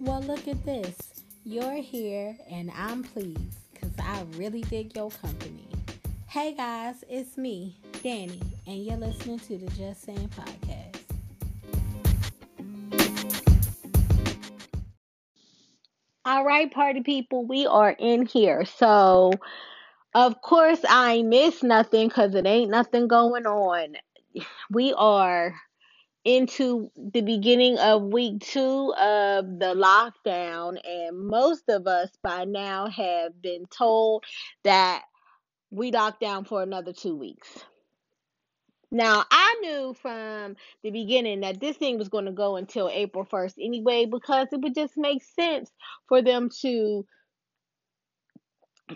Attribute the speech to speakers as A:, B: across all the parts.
A: Well, look at this. You're here and I'm pleased because I really dig your company. Hey guys, it's me, Danny, and you're listening to the Just Saying Podcast. All right, party people, we are in here. So, of course, I miss nothing because it ain't nothing going on. We are into the beginning of week two of the lockdown, and most of us by now have been told that we locked down for another two weeks. Now, I knew from the beginning that this thing was going to go until April 1st anyway, because it would just make sense for them to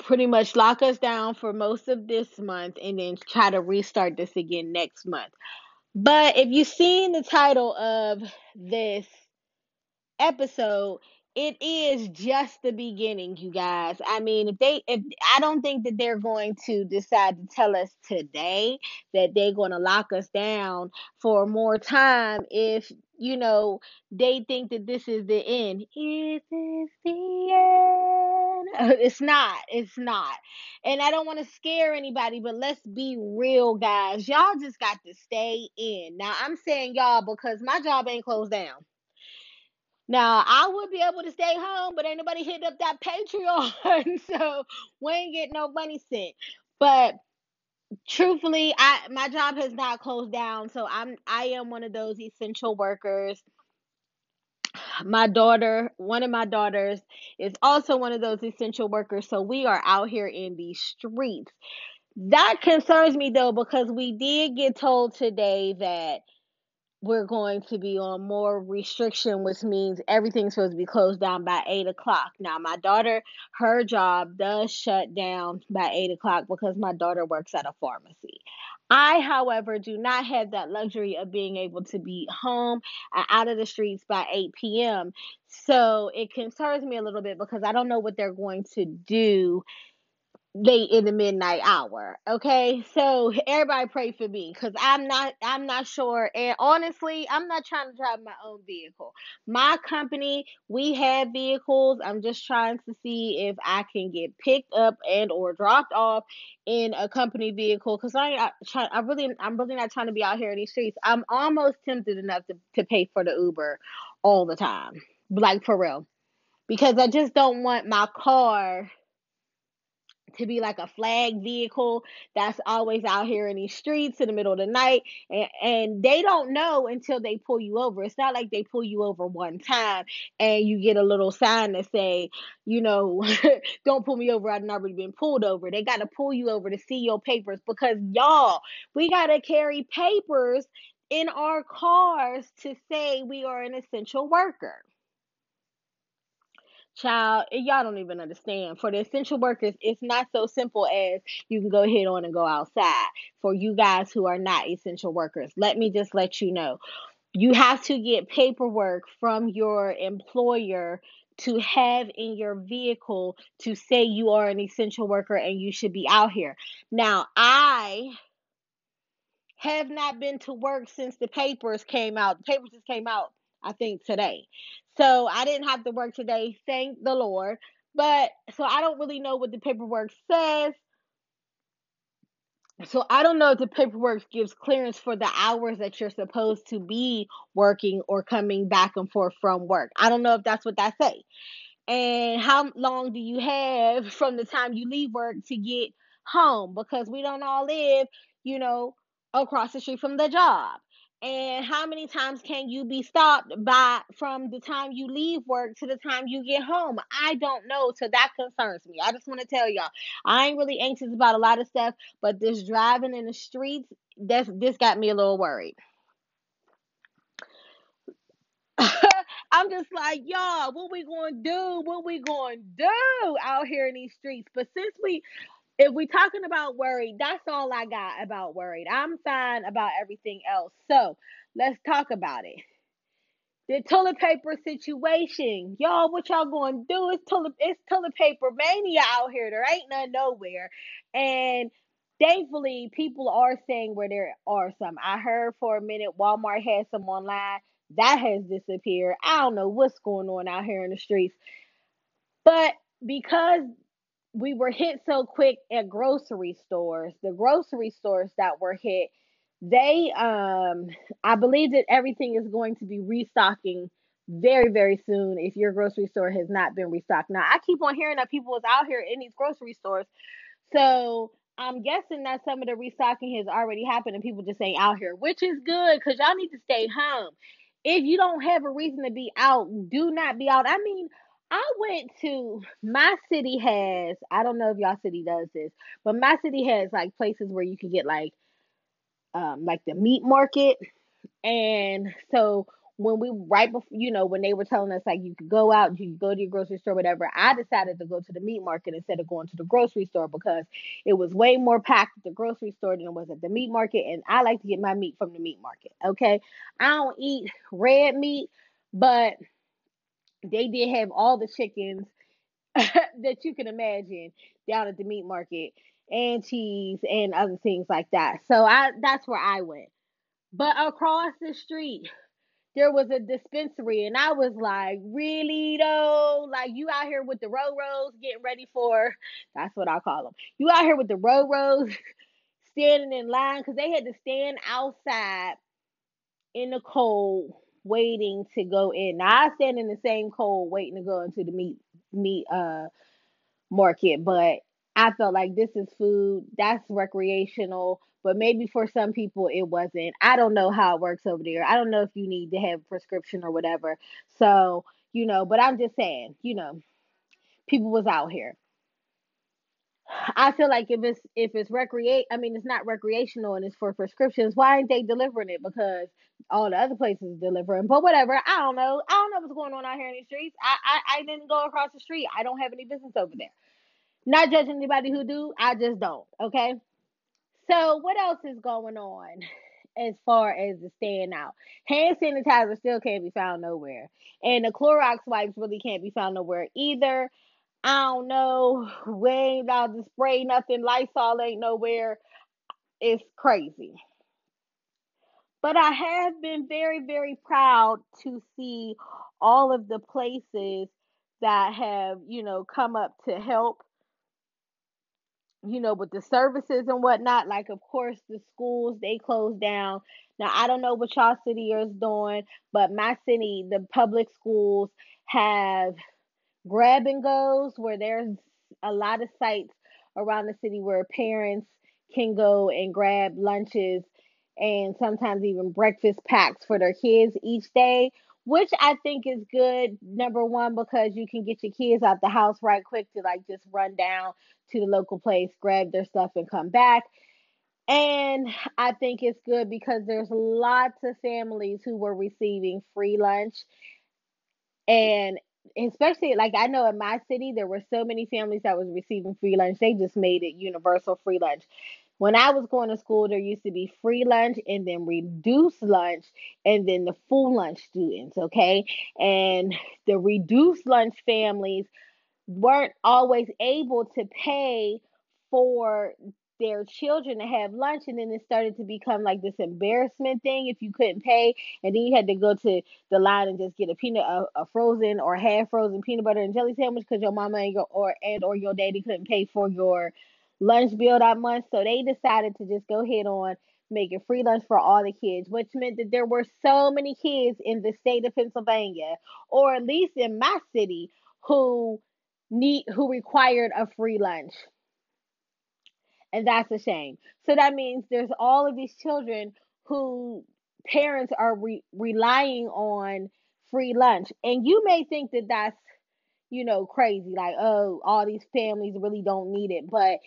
A: pretty much lock us down for most of this month and then try to restart this again next month. But if you've seen the title of this episode, it is just the beginning, you guys. I mean, if they if I don't think that they're going to decide to tell us today that they're going to lock us down for more time if you know they think that this is the end. Is this the end? It's not. It's not. And I don't want to scare anybody, but let's be real, guys. Y'all just got to stay in. Now, I'm saying y'all because my job ain't closed down. Now I would be able to stay home, but ain't nobody hit up that Patreon, so we ain't getting no money sent. But truthfully, I my job has not closed down, so I'm I am one of those essential workers. My daughter, one of my daughters, is also one of those essential workers, so we are out here in the streets. That concerns me though, because we did get told today that we're going to be on more restriction, which means everything's supposed to be closed down by eight o'clock. Now, my daughter, her job does shut down by eight o'clock because my daughter works at a pharmacy. I, however, do not have that luxury of being able to be home and out of the streets by 8 p.m. So it concerns me a little bit because I don't know what they're going to do late in the midnight hour okay? So everybody pray for me because i'm not i'm not sure and honestly i'm not trying to drive my own vehicle. My company we have vehicles. I'm just trying to see if i can get picked up and or dropped off in a company vehicle because i I, try, I really i'm really not trying to be out here in these streets. I'm almost tempted enough to, to pay for the uber all the time like for real because i just don't want my car to be like a flag vehicle that's always out here in these streets in the middle of the night and, and they don't know until they pull you over. It's not like they pull you over one time and you get a little sign that say you know don't pull me over i've already been pulled over. They got to pull you over to see your papers because y'all we got to carry papers in our cars to say we are an essential worker Child, y'all don't even understand. For the essential workers, it's not so simple as you can go head on and go outside. For you guys who are not essential workers, let me just let you know. You have to get paperwork from your employer to have in your vehicle to say you are an essential worker and you should be out here. Now, I have not been to work since the papers came out. The papers just came out, I think, today. So I didn't have to work today, thank the Lord. But so I don't really know what the paperwork says. So I don't know if the paperwork gives clearance for the hours that you're supposed to be working or coming back and forth from work. I don't know if that's what that say. And how long do you have from the time you leave work to get home? Because we don't all live, you know, across the street from the job and how many times can you be stopped by from the time you leave work to the time you get home? I don't know so that concerns me. I just want to tell y'all i ain't really anxious about a lot of stuff but this driving in the streets that's this got me a little worried. I'm just like y'all what we gonna do? What we gonna do out here in these streets? But since we if we talking about worried, that's all I got about worried. I'm fine about everything else. So let's talk about it. The toilet paper situation. Y'all, what y'all gonna do? It's toilet it's toilet paper mania out here. There ain't none nowhere. And thankfully people are saying where there are some. I heard for a minute Walmart had some online. that has disappeared. I don't know what's going on out here in the streets. But because we were hit so quick at grocery stores, the grocery stores that were hit, they um I believe that everything is going to be restocking very very soon if your grocery store has not been restocked. Now, I keep on hearing that people was out here in these grocery stores. So, I'm guessing that some of the restocking has already happened and people just ain't out here, which is good cuz y'all need to stay home. If you don't have a reason to be out, do not be out. I mean, I went to my city has I don't know if y'all city does this, but my city has like places where you can get like um like the meat market. And so when we right before you know when they were telling us like you could go out you could go to your grocery store whatever i decided to go to the meat market instead of going to the grocery store because it was way more packed at the grocery store than it was at the meat market and i like to get my meat from the meat market okay? I don't eat red meat but they did have all the chickens that you can imagine down at the meat market and cheese and other things like that. So I that's where I went. But across the street there was a dispensary and I was like, really though? Like you out here with the row rows getting ready for that's what I call them. You out here with the row rows standing in line because they had to stand outside in the cold waiting to go in. Now I stand in the same cold waiting to go into the meat meat uh market, but I felt like this is food, that's recreational, but maybe for some people it wasn't. I don't know how it works over there. I don't know if you need to have a prescription or whatever. So, you know, but I'm just saying, you know, people was out here. I feel like if it's if it's recreate, I mean it's not recreational and it's for prescriptions. Why ain't they delivering it? Because all the other places delivering. But whatever, I don't know. I don't know what's going on out here in the streets. I I, I didn't go across the street. I don't have any business over there. Not judging anybody who do. I just don't. Okay. So what else is going on as far as the staying out? Hand sanitizer still can't be found nowhere, and the Clorox wipes really can't be found nowhere either. I don't know. We ain't about to spray nothing. Lysol ain't nowhere. It's crazy. But I have been very, very proud to see all of the places that have, you know, come up to help, you know, with the services and whatnot. Like, of course, the schools, they closed down. Now, I don't know what y'all city is doing, but my city, the public schools have grab and goes where there's a lot of sites around the city where parents can go and grab lunches and sometimes even breakfast packs for their kids each day, which I think is good. Number one, because you can get your kids out the house right quick to like just run down to the local place, grab their stuff, and come back. And I think it's good because there's lots of families who were receiving free lunch and especially like I know in my city there were so many families that was receiving free lunch. They just made it universal free lunch. When I was going to school, there used to be free lunch and then reduced lunch and then the full lunch students, okay? And the reduced lunch families weren't always able to pay for their children to have lunch and then it started to become like this embarrassment thing if you couldn't pay. And then you had to go to the line and just get a peanut a, a frozen or half frozen peanut butter and jelly sandwich because your mama and your or and or your daddy couldn't pay for your lunch bill that month. So they decided to just go ahead on making free lunch for all the kids which meant that there were so many kids in the state of Pennsylvania or at least in my city who need who required a free lunch and that's a shame. So that means there's all of these children who parents are re- relying on free lunch. And you may think that that's, you know, crazy. Like, oh, all these families really don't need it. But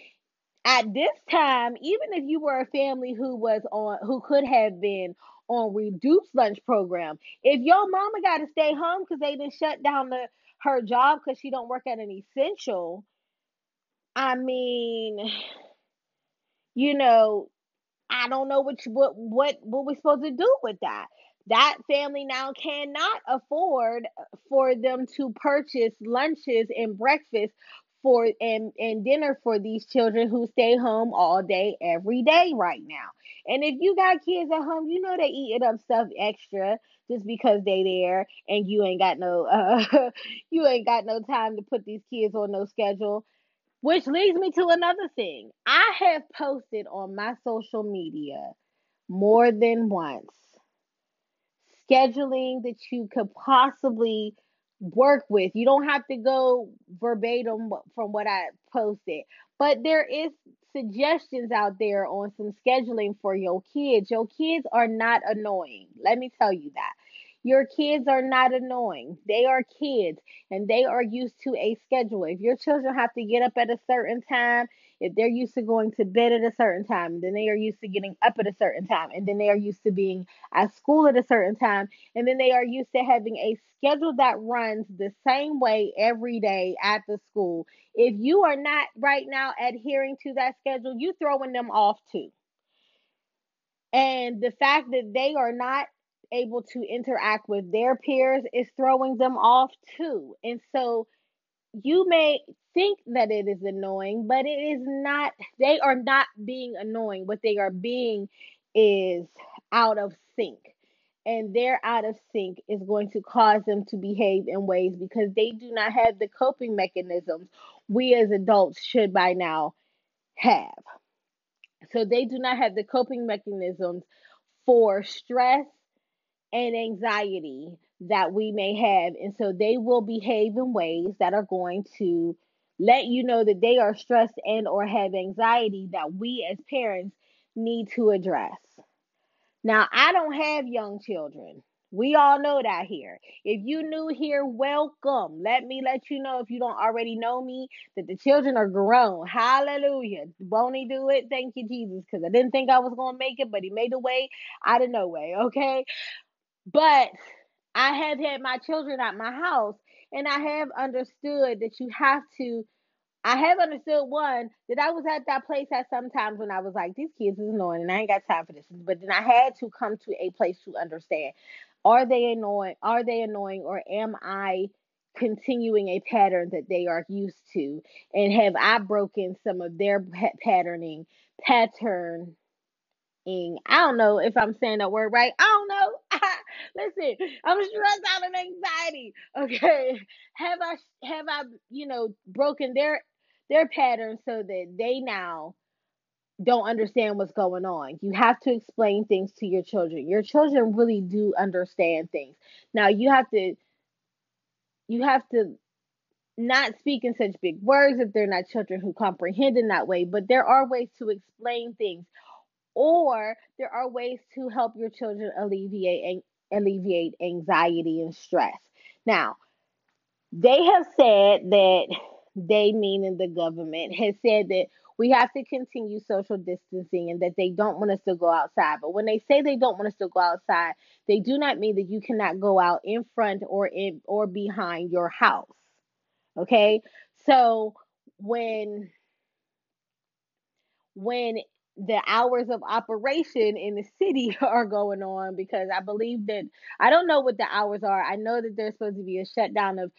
A: at this time, even if you were a family who was on, who could have been on reduced lunch program, if your mama got to stay home because they didn't shut down the her job because she don't work at an essential, I mean, you know, I don't know what what what what we're supposed to do with that. That family now cannot afford for them to purchase lunches and breakfast for and and dinner for these children who stay home all day every day right now. And if you got kids at home, you know they eating up stuff extra just because they there and you ain't got no uh you ain't got no time to put these kids on no schedule. Which leads me to another thing. I have posted on my social media more than once scheduling that you could possibly work with. You don't have to go verbatim from what I posted, but there is suggestions out there on some scheduling for your kids. Your kids are not annoying. Let me tell you that. Your kids are not annoying. They are kids and they are used to a schedule. If your children have to get up at a certain time, if they're used to going to bed at a certain time, then they are used to getting up at a certain time, and then they are used to being at school at a certain time, and then they are used to having a schedule that runs the same way every day at the school. If you are not right now adhering to that schedule, you throwing them off too. And the fact that they are not able to interact with their peers is throwing them off too. And so you may think that it is annoying, but it is not. They are not being annoying. What they are being is out of sync. And their out of sync is going to cause them to behave in ways because they do not have the coping mechanisms we as adults should by now have. So they do not have the coping mechanisms for stress and anxiety that we may have. And so they will behave in ways that are going to let you know that they are stressed and or have anxiety that we as parents need to address. Now, I don't have young children. We all know that here. If you new here, welcome. Let me let you know if you don't already know me that the children are grown. Hallelujah. Won't do it? Thank you, Jesus. Because I didn't think I was going to make it, but he made a way out of no way. Okay. But I have had my children at my house and I have understood that you have to I have understood one that I was at that place at sometimes when I was like, these kids is annoying and I ain't got time for this. But then I had to come to a place to understand are they annoying? Are they annoying or am I continuing a pattern that they are used to? And have I broken some of their patterning, pattern? I don't know if I'm saying that word right. I don't know. Listen, I'm stressed out and anxiety. Okay. Have I have I, you know, broken their their pattern so that they now don't understand what's going on. You have to explain things to your children. Your children really do understand things. Now you have to you have to not speak in such big words if they're not children who comprehend in that way, but there are ways to explain things or there are ways to help your children alleviate alleviate anxiety and stress. Now, they have said that they, meaning the government, has said that we have to continue social distancing and that they don't want us to go outside. But when they say they don't want us to go outside, they do not mean that you cannot go out in front or in or behind your house. Okay? So when when the hours of operation in the city are going on because I believe that I don't know what the hours are. I know that there's supposed to be a shutdown of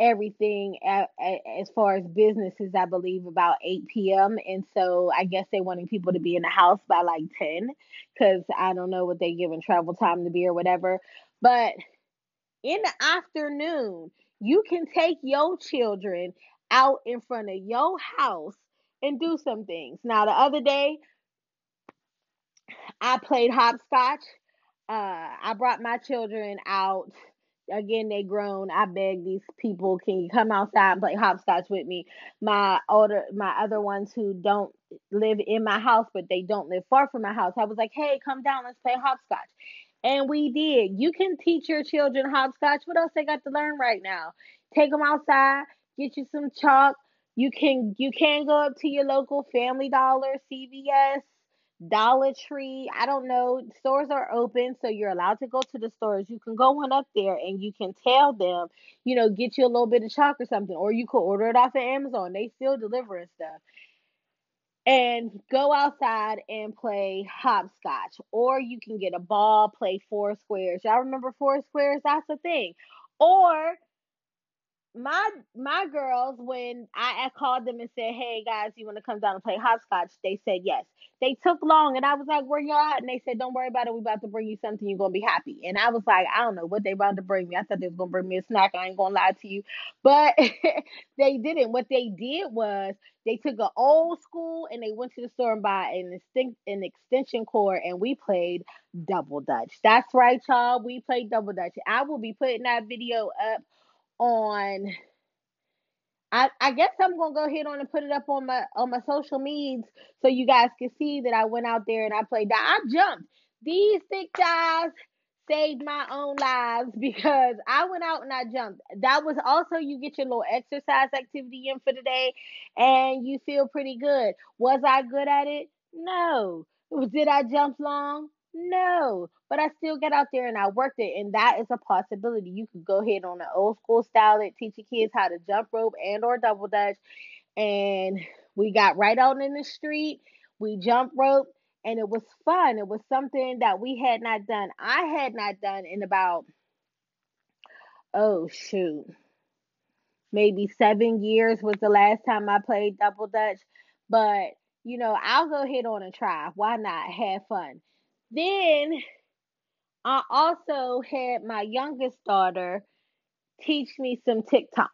A: everything as far as businesses, I believe about 8 p.m. And so I guess they're wanting people to be in the house by like 10 because I don't know what they give in travel time to be or whatever. But in the afternoon, you can take your children out in front of your house and do some things. Now, the other day, I played hopscotch. Uh, I brought my children out. Again, they grown. I beg these people, can you come outside and play hopscotch with me? My older, my other ones who don't live in my house, but they don't live far from my house. I was like, hey, come down, let's play hopscotch. And we did. You can teach your children hopscotch. What else they got to learn right now? Take them outside, get you some chalk. You can you can go up to your local Family Dollar, CVS, Dollar Tree. I don't know. Stores are open, so you're allowed to go to the stores. You can go on up there and you can tell them, you know, get you a little bit of chalk or something, or you could order it off of Amazon. They still deliver and stuff. And go outside and play hopscotch, or you can get a ball, play four squares. Y'all remember four squares? That's a thing. Or my my girls when I, I called them and said, "Hey guys, you want to come down and play hopscotch?" They said yes. They took long, and I was like, "Where y'all at?" And they said, "Don't worry about it. We about to bring you something. You're gonna be happy." And I was like, "I don't know what they about to bring me. I thought they was gonna bring me a snack. I ain't gonna lie to you, but they didn't. What they did was they took an old school and they went to the store and bought an extinct an extension cord, and we played double dutch. That's right, y'all. We played double dutch. I will be putting that video up on I, I guess I'm gonna go ahead on and put it up on my on my social medias so you guys can see that I went out there and I played that. I jumped. These thick guys saved my own lives because I went out and I jumped. That was also you get your little exercise activity in for the day and you feel pretty good. Was I good at it? No. Did I jump long? No, but I still get out there and I worked it, and that is a possibility. You could go ahead on an old school style that teaching kids how to jump rope and or double dutch, and we got right out in the street. We jump rope, and it was fun. It was something that we had not done. I had not done in about oh shoot, maybe seven years was the last time I played double dutch, but you know I'll go ahead on and try. Why not? Have fun. Then I also had my youngest daughter teach me some TikToks.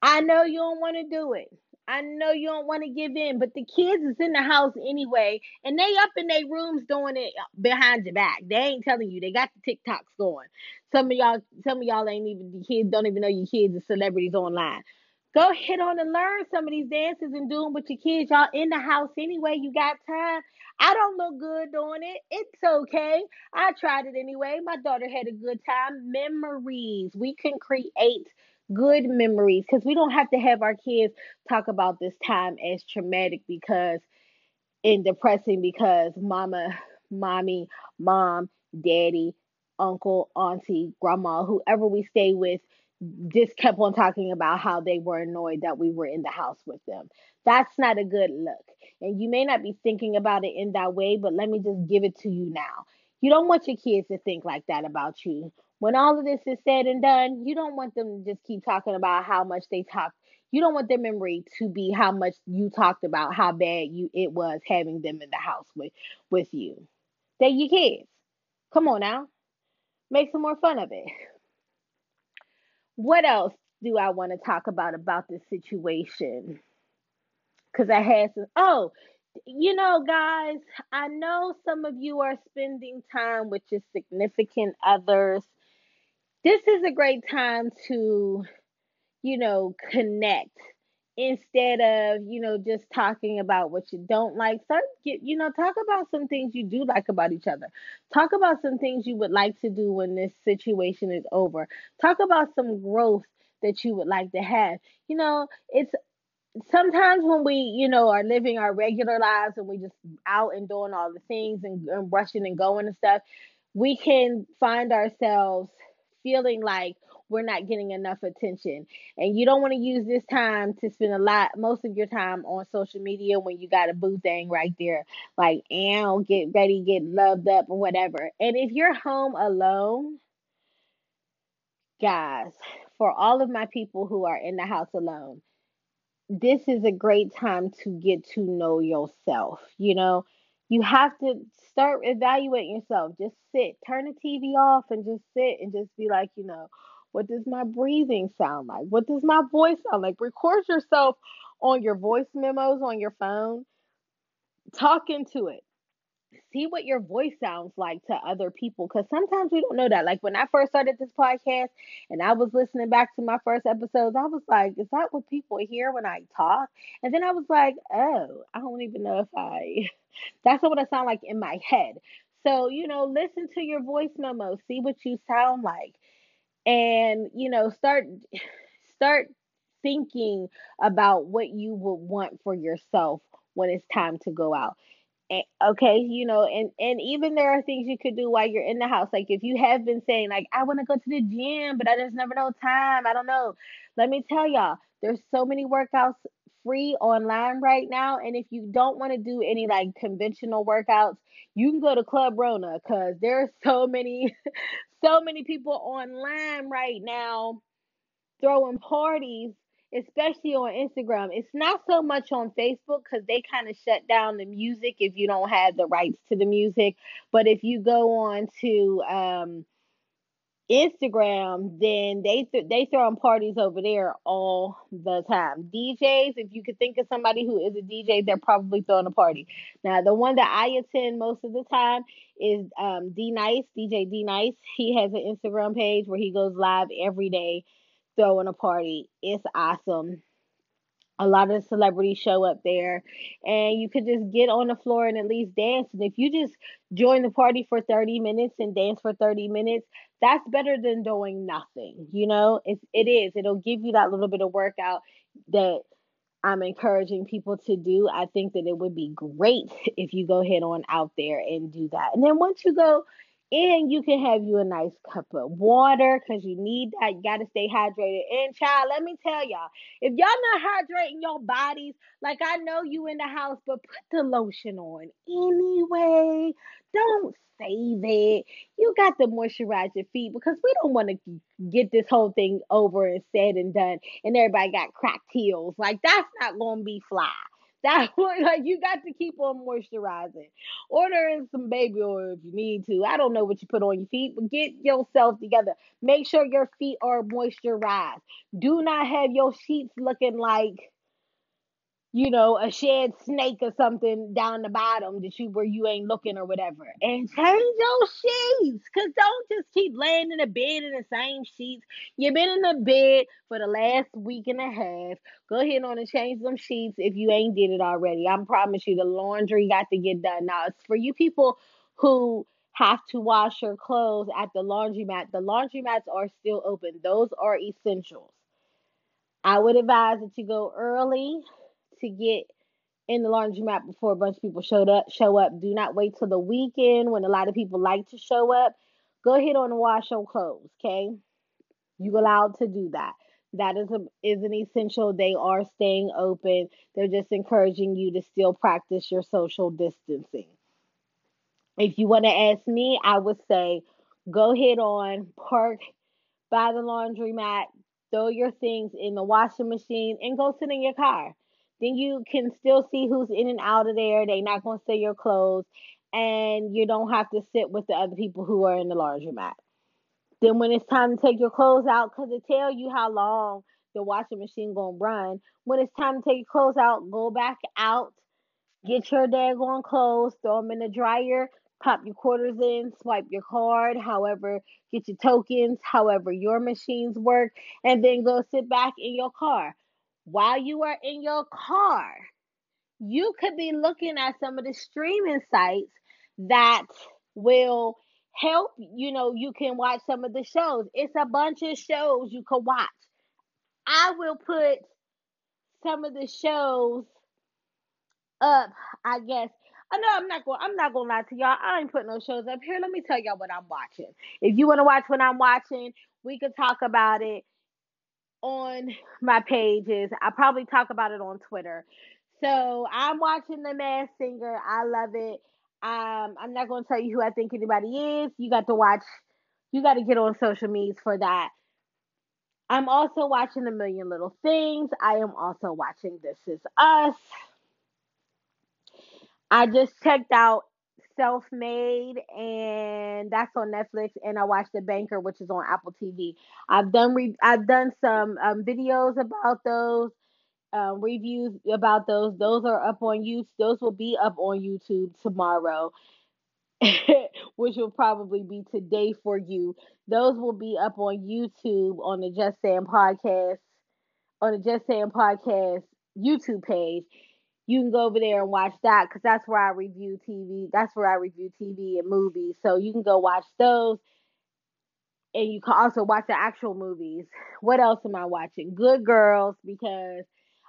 A: I know you don't want to do it. I know you don't want to give in, but the kids is in the house anyway, and they up in their rooms doing it behind your back. They ain't telling you. They got the TikToks going. Some of y'all, some of y'all ain't even the kids don't even know your kids are celebrities online. Go hit on and learn some of these dances and do them with your kids. Y'all in the house anyway. You got time. I don't look good doing it. It's okay. I tried it anyway. My daughter had a good time. Memories. We can create good memories because we don't have to have our kids talk about this time as traumatic because and depressing because mama, mommy, mom, daddy, uncle, auntie, grandma, whoever we stay with just kept on talking about how they were annoyed that we were in the house with them. That's not a good look. And you may not be thinking about it in that way, but let me just give it to you now. You don't want your kids to think like that about you. When all of this is said and done, you don't want them to just keep talking about how much they talked. You don't want their memory to be how much you talked about how bad you it was having them in the house with with you. They're your kids. Come on now. Make some more fun of it what else do I want to talk about about this situation? Because I had some. Oh, you know, guys, I know some of you are spending time with your significant others. This is a great time to, you know, connect instead of you know just talking about what you don't like. Start get you know talk about some things you do like about each other. Talk about some things you would like to do when this situation is over. Talk about some growth that you would like to have. You know it's sometimes when we you know are living our regular lives and we just out and doing all the things and, and rushing and going and stuff we can find ourselves feeling like we're not getting enough attention. And you don't want to use this time to spend a lot, most of your time on social media when you got a boo thing right there. Like, and get ready, get loved up, or whatever. And if you're home alone, guys, for all of my people who are in the house alone, this is a great time to get to know yourself. You know, you have to start evaluating yourself. Just sit, turn the TV off, and just sit and just be like, you know, what does my breathing sound like? What does my voice sound like? Record yourself on your voice memos on your phone. Talk into it. See what your voice sounds like to other people because sometimes we don't know that. Like when I first started this podcast and I was listening back to my first episodes, I was like, is that what people hear when I talk? And then I was like, oh, I don't even know if I, that's what I sound like in my head. So, you know, listen to your voice memo, see what you sound like and you know start start thinking about what you would want for yourself when it's time to go out. Okay you know and and even there are things you could do while you're in the house. Like if you have been saying like i want to go to the gym but i just never know time i don't know. Let me tell y'all there's so many workouts free online right now and if you don't want to do any like conventional workouts you can go to club rona because there's so many so many people online right now throwing parties, especially on Instagram. It's not so much on Facebook because they kind of shut down the music if you don't have the rights to the music. But if you go on to um, Instagram, then they th- they throwing parties over there all the time. DJs, if you could think of somebody who is a DJ, they're probably throwing a party. Now, the one that I attend most of the time is um, D Nice, DJ D Nice. He has an Instagram page where he goes live every day throwing a party. It's awesome a lot of celebrities show up there and you could just get on the floor and at least dance and if you just join the party for 30 minutes and dance for 30 minutes that's better than doing nothing you know it's it is it'll give you that little bit of workout that I'm encouraging people to do. I think that it would be great if you go head on out there and do that. And then once you go and you can have you a nice cup of water because you need that. You got to stay hydrated. And, child, let me tell y'all, if y'all not hydrating your bodies, like I know you in the house, but put the lotion on anyway. Don't save it. You got to moisturize your feet because we don't want to get this whole thing over and said and done, and everybody got cracked heels. Like, that's not to be fly. That like you got to keep on moisturizing. Order in some baby oil if you need to. I don't know what you put on your feet, but get yourself together. Make sure your feet are moisturized. Do not have your sheets looking like you know, a shed snake or something down the bottom that you where you ain't looking or whatever. And change your sheets. Cause don't just keep laying in the bed in the same sheets. You've been in the bed for the last week and a half. Go ahead on and change them sheets if you ain't did it already. I promise you the laundry got to get done. Now it's for you people who have to wash your clothes at the laundromat. The laundromats are still open. Those are essentials. I would advise that you go early to get in the laundromat before a bunch of people showed up show up. Do not wait till the weekend when a lot of people like to show up. Go ahead on and wash your clothes, okay? You allowed to do that. That is a is an essential. They are staying open. They're just encouraging you to still practice your social distancing. If you want to ask me, I would say go ahead on park by the laundromat, throw your things in the washing machine, and go sit in your car then you can still see who's in and out of there. They're not going to steal your clothes, and you don't have to sit with the other people who are in the laundromat. Then when it's time to take your clothes out, because it tell you how long the washing machine gonna run. When it's time to take your clothes out, go back out, get your daggone clothes, throw them in the dryer, pop your quarters in, swipe your card, however, get your tokens, however your machines work, and then go sit back in your car while you are in your car, you could be looking at some of the streaming sites that will help. You know, you can watch some of the shows. It's a bunch of shows you can watch. I will put some of the shows up, I guess. I know I'm not going I'm not gonna lie to y'all. I ain't putting no shows up here. Let me tell y'all what I'm watching. If you want to watch what I'm watching, we could talk about it on my pages. I probably talk about it on Twitter. So I'm watching The Masked Singer. I love it. Um, I'm not going to tell you who I think anybody is. You got to watch. You got to get on social media for that. I'm also watching A Million Little Things. I am also watching This Is Us. I just checked out Self Made, and that's on Netflix. And I watched The Banker, which is on Apple TV. I've done re- I've done some um, videos about those, um, reviews about those. Those are up on YouTube. Those will be up on YouTube tomorrow, which will probably be today for you. Those will be up on YouTube on the Just Saying podcast on the Just Saying podcast YouTube page you can go over there and watch that because that's where I review TV. That's where I review TV and movies. So you can go watch those. And you can also watch the actual movies. What else am I watching? Good Girls, because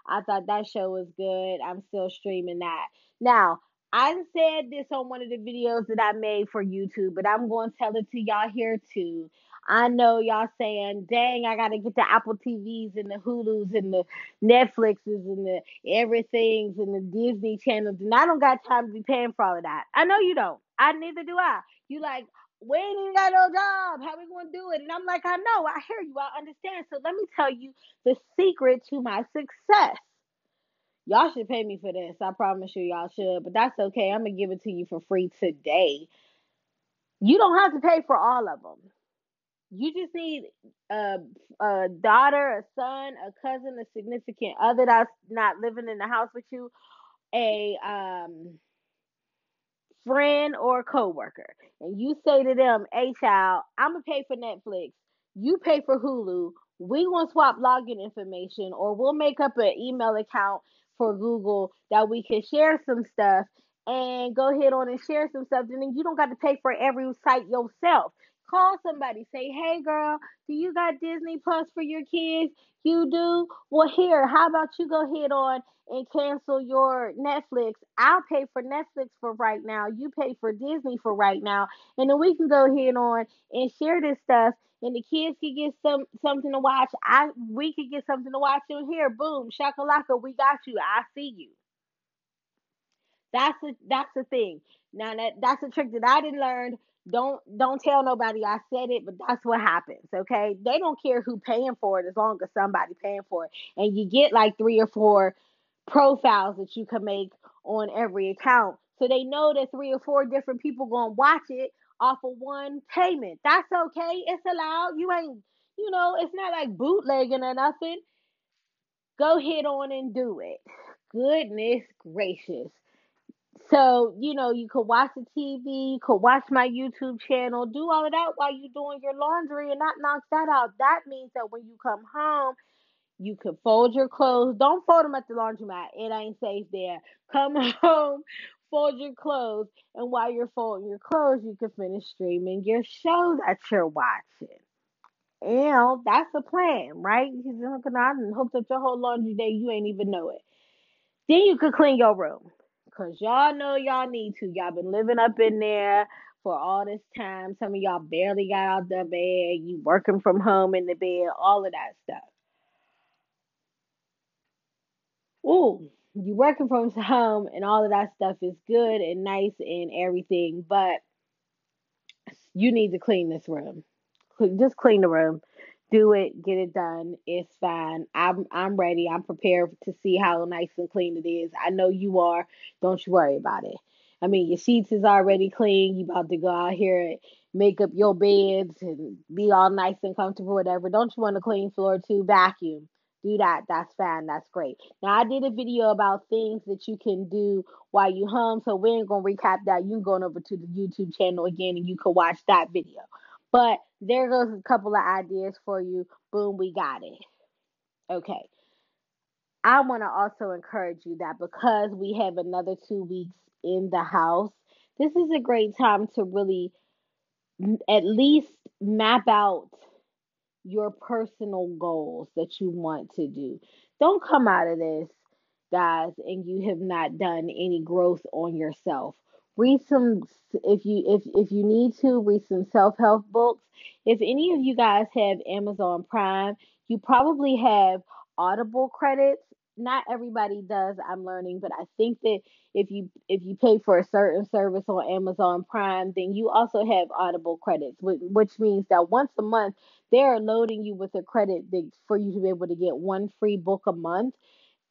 A: I thought that show was good. I'm still streaming that. Now, I said this on one of the videos that I made for YouTube, but I'm going to tell it to y'all here too. I know y'all saying, dang, I got to get the Apple TVs and the Hulus and the Netflixes and the everything's and the Disney channels. And I don't got time to be paying for all of that. I know you don't. I neither do I. You like, we ain't even got no job. How we gonna do it? And I'm like, I know, I hear you, I understand. So let me tell you the secret to my success. Y'all should pay me for this. I promise you, y'all should. But that's okay. I'm gonna give it to you for free today. You don't have to pay for all of them. You just need a, a daughter, a son, a cousin, a significant other that's not living in the house with you, a um friend or coworker, and you say to them, "Hey, child, I'm gonna pay for Netflix. You pay for Hulu. We gonna swap login information, or we'll make up an email account for Google that we can share some stuff." And go ahead on and share some stuff, and then you don't got to pay for every site yourself. Call somebody, say, "Hey, girl, do you got Disney Plus for your kids? You do? Well, here, how about you go ahead on and cancel your Netflix. I'll pay for Netflix for right now. You pay for Disney for right now. And then we can go ahead on and share this stuff and the kids can get some something to watch. I we could get something to watch in here. Boom, shakalaka, we got you. I see you. That's the that's the thing. Now that that's a trick that I didn't learn. Don't don't tell nobody I said it, but that's what happens. Okay, they don't care who paying for it as long as somebody paying for it, and you get like three or four profiles that you can make on every account. So they know that three or four different people gonna watch it off of one payment. That's okay. It's allowed. You ain't, you know, it's not like bootlegging or nothing. Go ahead on and do it. Goodness gracious. So, you know, you could watch the TV, you could watch my YouTube channel, do all of that while you're doing your laundry and not knock that out. That means that when you come home, you can fold your clothes. Don't fold them at the laundromat. It ain't safe there. Come home, fold your clothes, and while you're folding your clothes, you can finish streaming your show that you're watching. You know, that's the plan, right? Because you're looking out and hooked up your whole laundry day, you ain't even know it. Then you could clean your room. Cause y'all know y'all need to. Y'all been living up in there for all this time. Some of y'all barely got out the bed. You working from home in the bed, all of that stuff. Ooh, you working from home and all of that stuff is good and nice and everything, but you need to clean this room. Just clean the room. Do it, get it done. It's fine. I'm I'm ready. I'm prepared to see how nice and clean it is. I know you are. Don't you worry about it. I mean, your sheets is already clean. You about to go out here and make up your beds and be all nice and comfortable, whatever. Don't you want to clean floor too? Vacuum do that. That's fine. That's great. Now I did a video about things that you can do while you home, so we ain't gonna recap that. You can go over to the YouTube channel again and you can watch that video. But there goes a couple of ideas for you. Boom, we got it. Okay. I want to also encourage you that because we have another two weeks in the house, this is a great time to really at least map out your personal goals that you want to do. Don't come out of this, guys, and you have not done any growth on yourself. Read some if you if if you need to read some self-help books. If any of you guys have Amazon Prime, you probably have Audible credits not everybody does i'm learning but i think that if you if you pay for a certain service on amazon prime then you also have audible credits which means that once a month they're loading you with a credit for you to be able to get one free book a month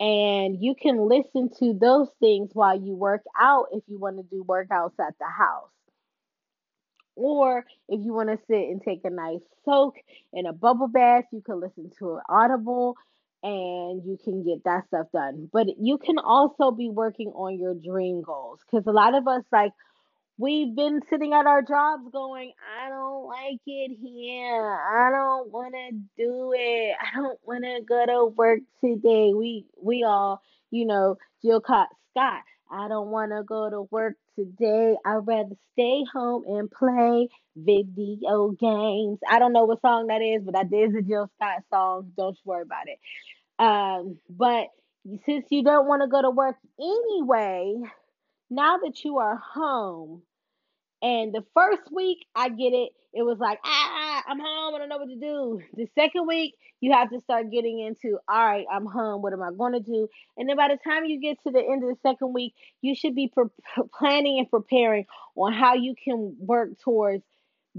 A: and you can listen to those things while you work out if you want to do workouts at the house or if you want to sit and take a nice soak in a bubble bath you can listen to an audible and you can get that stuff done. But you can also be working on your dream goals because a lot of us, like, we've been sitting at our jobs going, I don't like it here. I don't want to do it. I don't want to go to work today. We we all, you know, Jill Scott. I don't want to go to work today. I'd rather stay home and play video games. I don't know what song that is, but that is a Jill Scott song. Don't you worry about it. Um, but since you don't want to go to work anyway, now that you are home, and the first week, I get it. It was like, ah, I'm home. I don't know what to do. The second week, you have to start getting into, all right, I'm home. What am I going to do? And then by the time you get to the end of the second week, you should be pre- planning and preparing on how you can work towards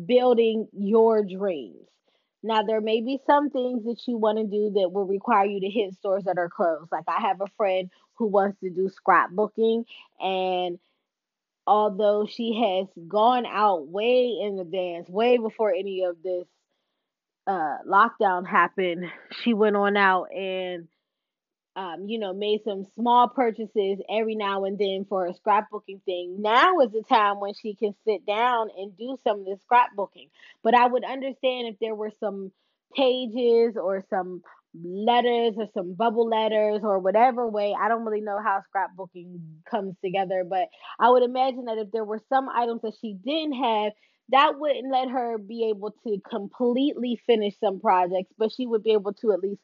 A: building your dreams. Now, there may be some things that you want to do that will require you to hit stores that are closed. Like, I have a friend who wants to do scrapbooking, and although she has gone out way in advance, way before any of this uh, lockdown happened, she went on out and um, you know, made some small purchases every now and then for a scrapbooking thing. Now is the time when she can sit down and do some of the scrapbooking. But I would understand if there were some pages or some letters or some bubble letters or whatever way. I don't really know how scrapbooking comes together, but I would imagine that if there were some items that she didn't have, that wouldn't let her be able to completely finish some projects, but she would be able to at least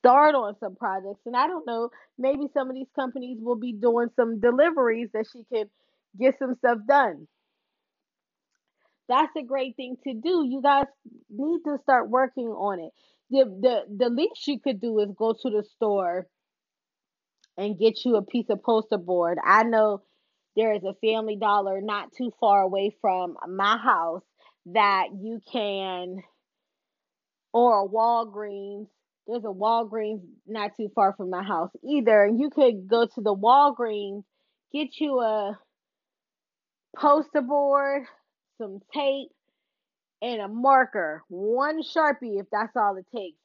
A: start on some projects. And I don't know, maybe some of these companies will be doing some deliveries that she can get some stuff done. That's a great thing to do. You guys need to start working on it. The the the least you could do is go to the store and get you a piece of poster board. I know there is a family dollar not too far away from my house that you can or a Walgreens there's a Walgreens not too far from my house either. You could go to the Walgreens, get you a poster board, some tape, and a marker. One Sharpie if that's all it takes.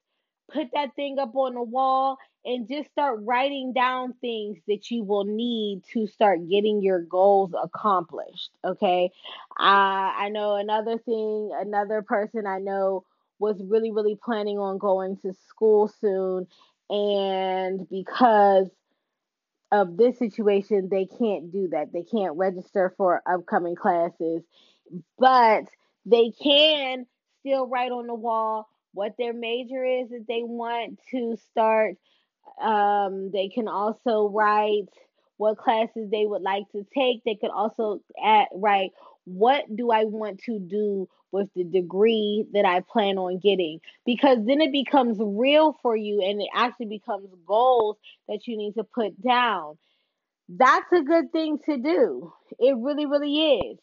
A: Put that thing up on the wall and just start writing down things that you will need to start getting your goals accomplished. Okay. Uh, I know another thing, another person I know was really, really planning on going to school soon. And because of this situation, they can't do that. They can't register for upcoming classes, but they can still write on the wall what their major is that they want to start. Um, they can also write what classes they would like to take. They could also add, write what do I want to do with the degree that I plan on getting? Because then it becomes real for you and it actually becomes goals that you need to put down. That's a good thing to do. It really, really is.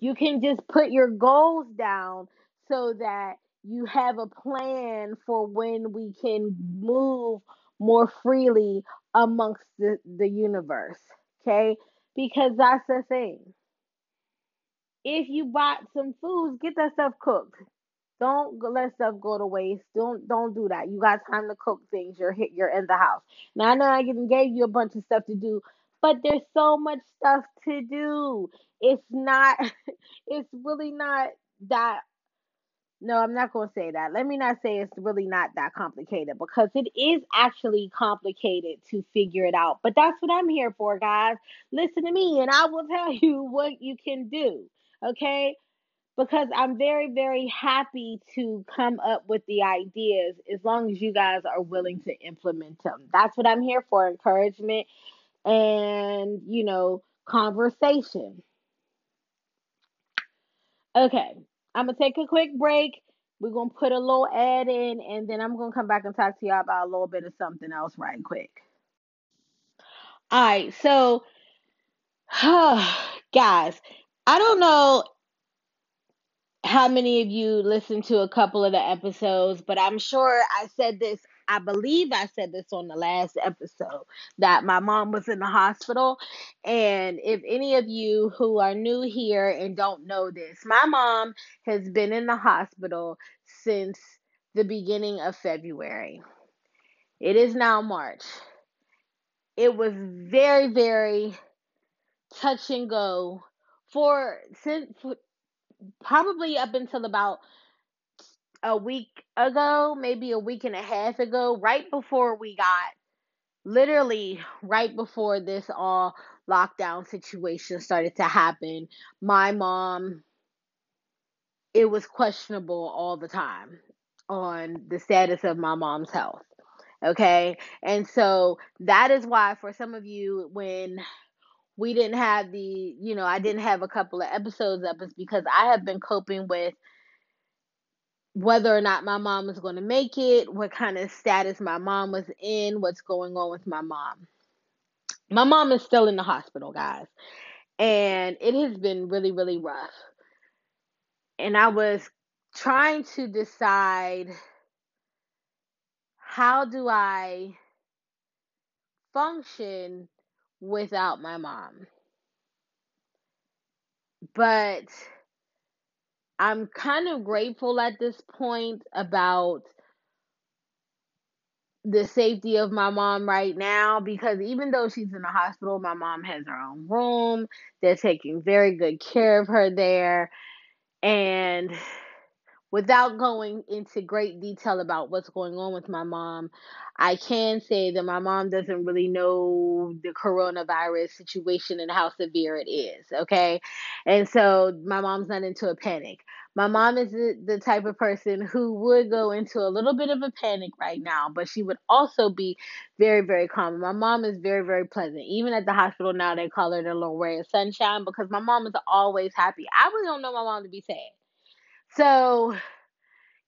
A: You can just put your goals down so that you have a plan for when we can move more freely amongst the, the universe. Okay? Because that's the thing. If you bought some foods, get that stuff cooked. Don't let stuff go to waste. Don't don't do that. You got time to cook things. You're hit. You're in the house. Now I know I even gave you a bunch of stuff to do, but there's so much stuff to do. It's not. It's really not that no, I'm not going to say that. Let me not say it's really not that complicated because it is actually complicated to figure it out. But that's what I'm here for, guys. Listen to me and I will tell you what you can do. Okay? Because I'm very, very happy to come up with the ideas as long as you guys are willing to implement them. That's what I'm here for encouragement and, you know, conversation. Okay, I'm gonna take a quick break. We're gonna put a little ad in, and then I'm gonna come back and talk to y'all about a little bit of something else right quick. All right, so guys, I don't know how many of you listened to a couple of the episodes, but I'm sure I said this I believe I said this on the last episode that my mom was in the hospital. And if any of you who are new here and don't know this, my mom has been in the hospital since the beginning of February. It is now March. It was very, very touch and go for since probably up until about a week ago, maybe a week and a half ago, right before we got literally right before this all lockdown situation started to happen, my mom it was questionable all the time on the status of my mom's health. Okay? And so that is why for some of you when we didn't have the, you know, I didn't have a couple of episodes up is because I have been coping with whether or not my mom was going to make it, what kind of status my mom was in, what's going on with my mom. My mom is still in the hospital, guys, and it has been really, really rough. and I was trying to decide how do I function without my mom. But I'm kind of grateful at this point about the safety of my mom right now because even though she's in the hospital, my mom has her own room. They're taking very good care of her there. And without going into great detail about what's going on with my mom, I can say that my mom doesn't really know the coronavirus situation and how severe it is. Okay. And so my mom's not into a panic. My mom is the, type of person who would go into a little bit of a panic right now, but she would also be very, very calm. My mom is very, very pleasant. Even at the hospital now, they call her the little ray of sunshine because my mom is always happy. I really don't know my mom to be sad. So,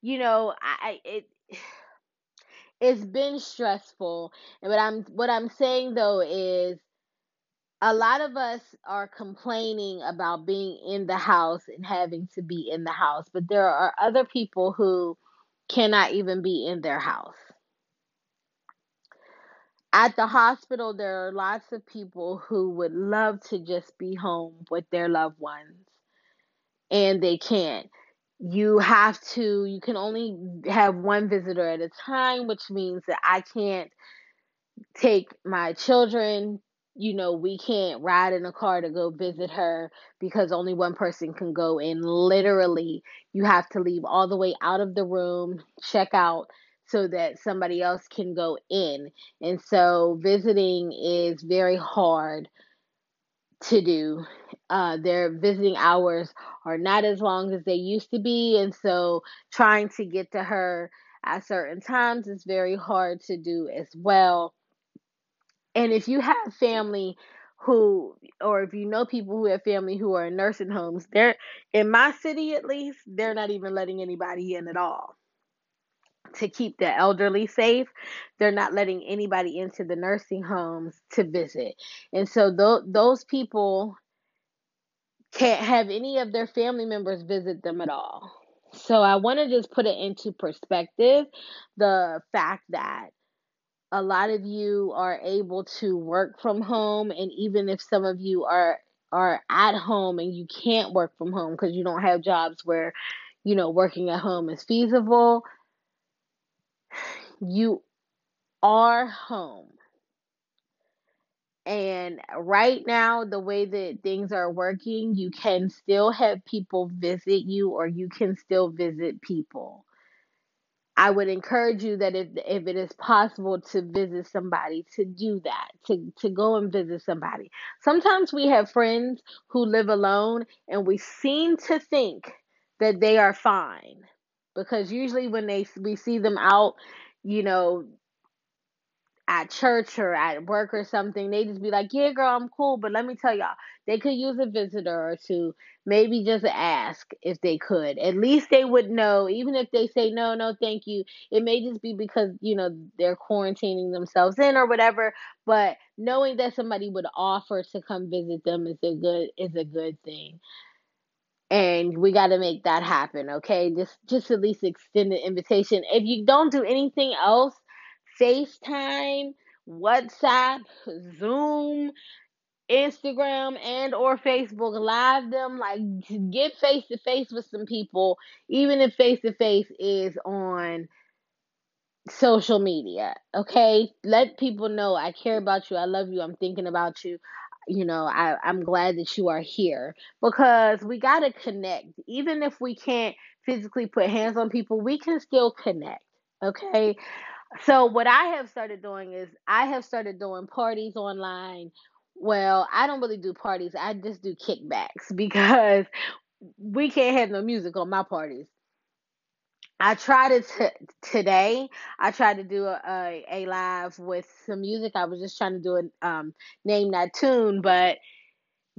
A: you know, I it it's been stressful. And what I'm what I'm saying though is a lot of us are complaining about being in the house and having to be in the house, but there are other people who cannot even be in their house. At the hospital, there are lots of people who would love to just be home with their loved ones, and they can't. You have to, you can only have one visitor at a time, which means that I can't take my children you know, we can't ride in a car to go visit her because only one person can go in. Literally, you have to leave all the way out of the room, check out so that somebody else can go in. And so visiting is very hard to do. Uh, their visiting hours are not as long as they used to be. And so trying to get to her at certain times is very hard to do as well and if you have family who, or if you know people who have family who are in nursing homes, they're in my city at least, they're not even letting anybody in at all to keep the elderly safe. They're not letting anybody into the nursing homes to visit. And so th- those people can't have any of their family members visit them at all. So I want to just put it into perspective the fact that a lot of you are able to work from home and even if some of you are are at home and you can't work from home because you don't have jobs where you know working at home is feasible you are home and right now the way that things are working you can still have people visit you or you can still visit people I would encourage you that if if it is possible to visit somebody, to do that, to to go and visit somebody. Sometimes we have friends who live alone and we seem to think that they are fine because usually when they we see them out, you know, at church or at work or something, they just be like, "Yeah, girl, I'm cool." But let me tell y'all, they could use a visitor or two. Maybe just ask if they could. At least they would know. Even if they say no, no, thank you. It may just be because you know they're quarantining themselves in or whatever. But knowing that somebody would offer to come visit them is a good is a good thing and we got to make that happen okay just just at least extend the invitation if you don't do anything else FaceTime, WhatsApp, Zoom, Instagram and or Facebook live them like get face to face with some people even if face to face is on social media okay? Let people know I care about you. I love you. I'm thinking about you. You know I I'm glad that you are here. Because we got to connect. Even if we can't physically put hands on people we can still connect okay so what I have started doing is I have started doing parties online. Well, I don't really do parties. I just do kickbacks because we can't have no music on my parties. I tried it today. I tried to do a, a, a live with some music. I was just trying to do a um name that tune, but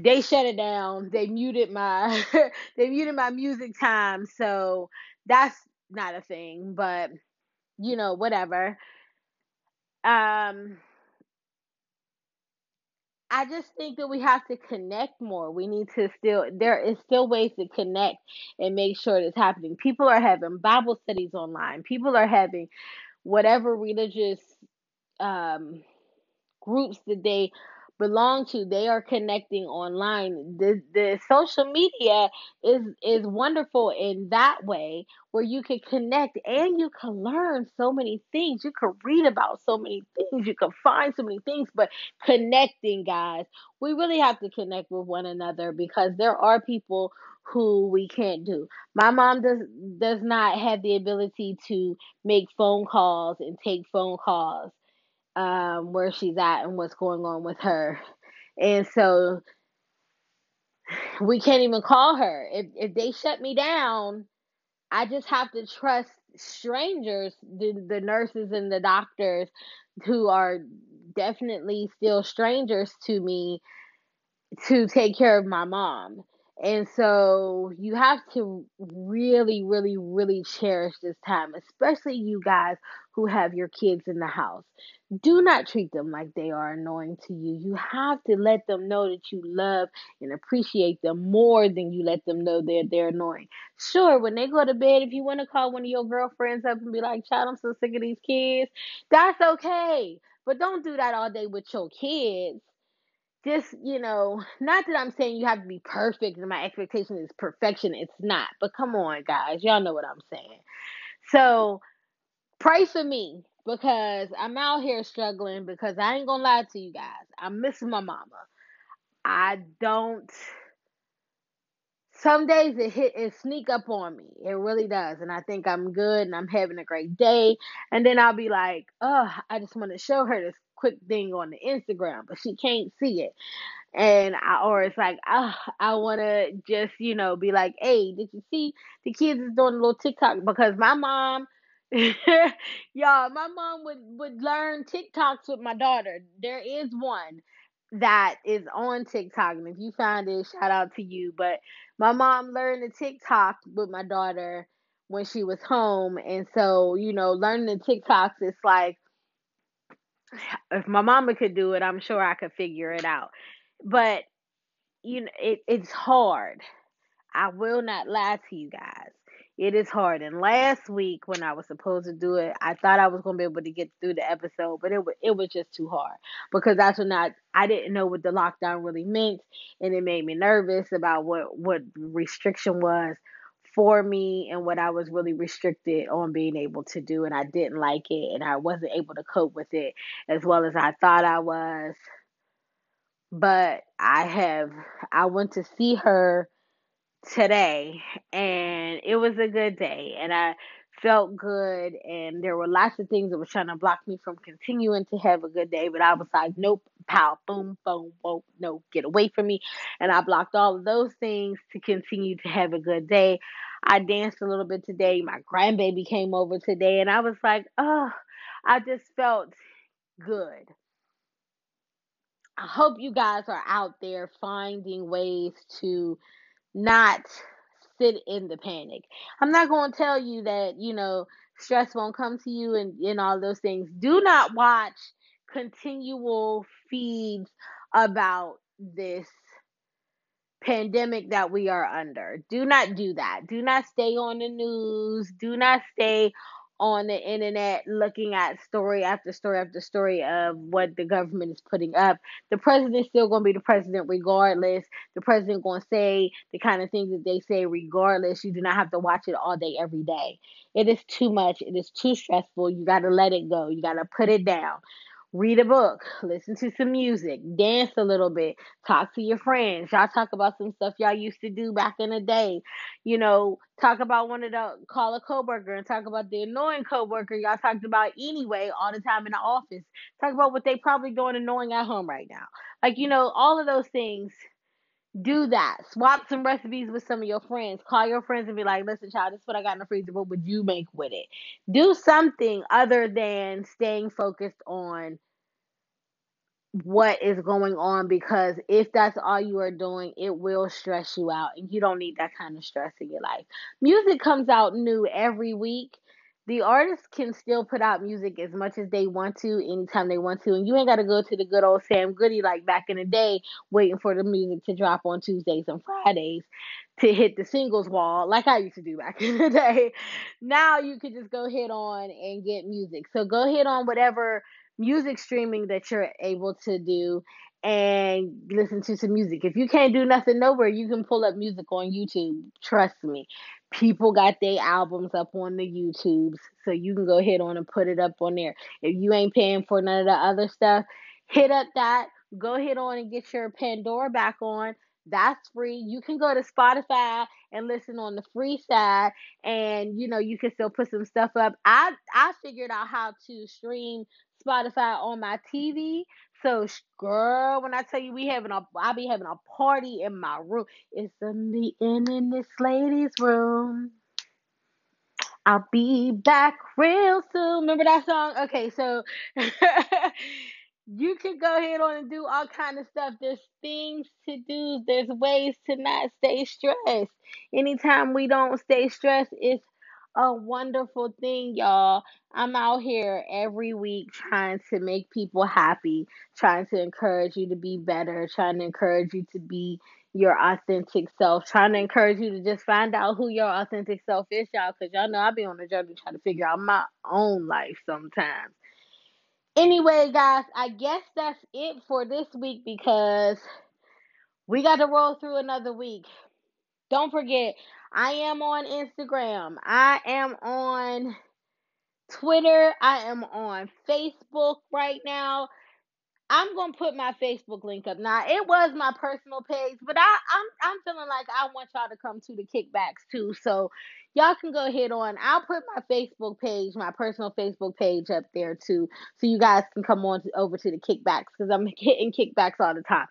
A: they shut it down. They muted my they muted my music time, so that's not a thing. But you know, whatever. Um I just think that we have to connect more. We need to still, there is still ways to connect and make sure it's happening. People are having Bible studies online, people are having whatever religious um, groups that they belong to they are connecting online. The the social media is is wonderful in that way where you can connect and you can learn so many things. You can read about so many things. You can find so many things but connecting guys. We really have to connect with one another because there are people who we can't do. My mom does does not have the ability to make phone calls and take phone calls um, where she's at and what's going on with her. And so we can't even call her. If if they shut me down, I just have to trust strangers, the the nurses and the doctors who are definitely still strangers to me to take care of my mom. And so you have to really, really, really cherish this time, especially you guys who have your kids in the house. Do not treat them like they are annoying to you. You have to let them know that you love and appreciate them more than you let them know they're they're annoying. Sure, when they go to bed, if you want to call one of your girlfriends up and be like, "Child, I'm so sick of these kids," that's okay. But don't do that all day with your kids just you know not that i'm saying you have to be perfect and my expectation is perfection it's not but come on guys y'all know what i'm saying. So pray for me because i'm out here struggling because i ain't gonna lie to you guys i'm missing my mama. I don't some days it hit it sneak up on me it really does and i think i'm good and i'm having a great day and then i'll be like oh i just want to show her this quick thing on the instagram but she can't see it and I, or it's like ah, I want to just you know be like, hey, did you see the kids is doing a little TikTok because my mom, y'all, my mom would would learn TikToks with my daughter. There is one that is on TikTok, and if you find it, shout out to you. But my mom learned the TikTok with my daughter when she was home, and so you know, learning the TikToks, it's like if my mama could do it, I'm sure I could figure it out. But you know, it, it's hard. I will not lie to you guys. It is hard. And last week when I was supposed to do it, I thought I was gonna be able to get through the episode, but it was it was just too hard because that's when I I didn't know what the lockdown really meant, and it made me nervous about what what restriction was for me and what I was really restricted on being able to do, and I didn't like it, and I wasn't able to cope with it as well as I thought I was. But I have I went to see her today and it was a good day and I felt good and there were lots of things that were trying to block me from continuing to have a good day but I was like nope pow boom boom boom no get away from me and I blocked all of those things to continue to have a good day. I danced a little bit today my grandbaby came over today and I was like oh I just felt good. I hope you guys are out there finding ways to not sit in the panic. I'm not going to tell you that, you know, stress won't come to you and, and all those things. Do not watch continual feeds about this pandemic that we are under. Do not do that. Do not stay on the news. Do not stay on the internet looking at story after story after story of what the government is putting up. The president's still going to be the president regardless. The president going to say the kind of things that they say regardless. You do not have to watch it all day every day. It is too much. It is too stressful. You got to let it go. You got to put it down read a book, listen to some music, dance a little bit, talk to your friends. Y'all talk about some stuff y'all used to do back in the day. You know, talk about one of the call a coworker and talk about the annoying coworker y'all talked about anyway all the time in the office. Talk about what they probably doing annoying at home right now. Like, you know, all of those things do that. Swap some recipes with some of your friends. Call your friends and be like, listen, child, this is what I got in the freezer. What would you make with it? Do something other than staying focused on what is going on because if that's all you are doing, it will stress you out and you don't need that kind of stress in your life. Music comes out new every week. The artists can still put out music as much as they want to anytime they want to and you ain't got to go to the good old sam goody like back in the day waiting for the music to drop on tuesdays and fridays to hit the singles wall like i used to do back in the day. Now you can just go hit on and get music. So go hit on whatever music streaming that you're able to do and listen to some music. If you can't do nothing nowhere you can pull up music on youtube. Trust me people got their albums up on the YouTubes, so you can go ahead on and put it up on there. If you ain't paying for none of the other stuff, hit up that. Go ahead on and get your Pandora back on. That's free. You can go to Spotify and listen on the free side, and you know you can still put some stuff up. I I figured out how to stream Spotify on my TV. So, girl, when I tell you we having a, I be having a party in my room. It's a meeting in this lady's room. I'll be back real soon. Remember that song? Okay, so you can go ahead on and do all kind of stuff. There's things to do. There's ways to not stay stressed. Anytime we don't stay stressed, it's a wonderful thing, y'all. I'm out here every week trying to make people happy, trying to encourage you to be better, trying to encourage you to be your authentic self, trying to encourage you to just find out who your authentic self is, y'all, because y'all know I be on a journey trying to figure out my own life sometimes. Anyway, guys, I guess that's it for this week because we got to roll through another week. Don't forget, I am on Instagram. I am on Twitter. I am on Facebook right now. I'm gonna put my Facebook link up. Now it was my personal page, but I, I'm I'm feeling like I want y'all to come to the kickbacks too. So y'all can go ahead on. I'll put my Facebook page, my personal Facebook page up there too, so you guys can come on to, over to the kickbacks because I'm hitting kickbacks all the time.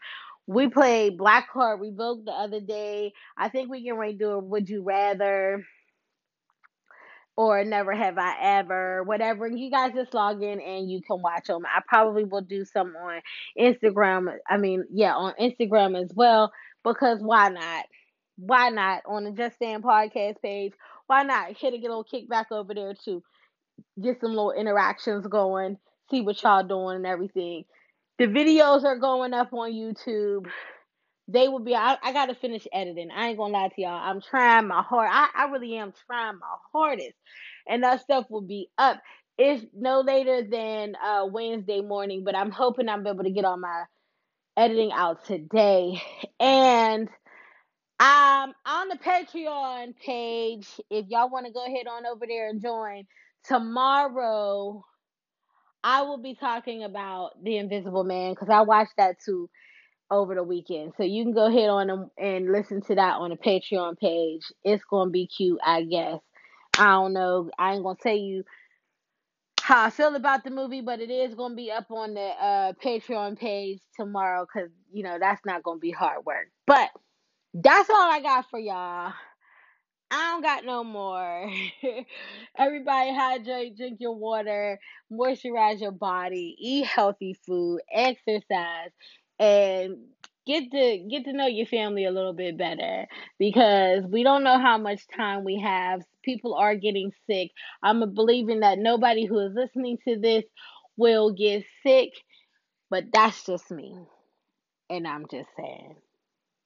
A: We played Black Card Revoked the other day. I think we can redo a Would You Rather or Never Have I Ever, whatever. You guys just log in and you can watch them. I probably will do some on Instagram. I mean, yeah, on Instagram as well because why not? Why not on the Just Stand podcast page? Why not hit a little kickback over there too? Get some little interactions going, see what y'all doing and everything. The videos are going up on YouTube they will be I, I gotta finish editing. I ain't gonna lie to y'all. I'm trying my hard I, I really am trying my hardest. And that stuff will be up. It's no later than uh Wednesday morning, but I'm hoping I'm able to get all my editing out today. And um on the Patreon page, if y'all want to go ahead on over there and join, tomorrow I will be talking about the Invisible Man because I watched that too over the weekend. So you can go ahead on and, listen to that on the Patreon page. It's gonna be cute, I guess. I don't know. I ain't gonna tell you how I feel about the movie, but it is gonna be up on the uh, Patreon page tomorrow because you know that's not gonna be hard work. But that's all I got for y'all. I don't got no more. Everybody hydrate, drink your water, moisturize your body, eat healthy food, exercise, and get to get to know your family a little bit better because we don't know how much time we have. People are getting sick. I'm believing that nobody who is listening to this will get sick, but that's just me. And I'm just saying.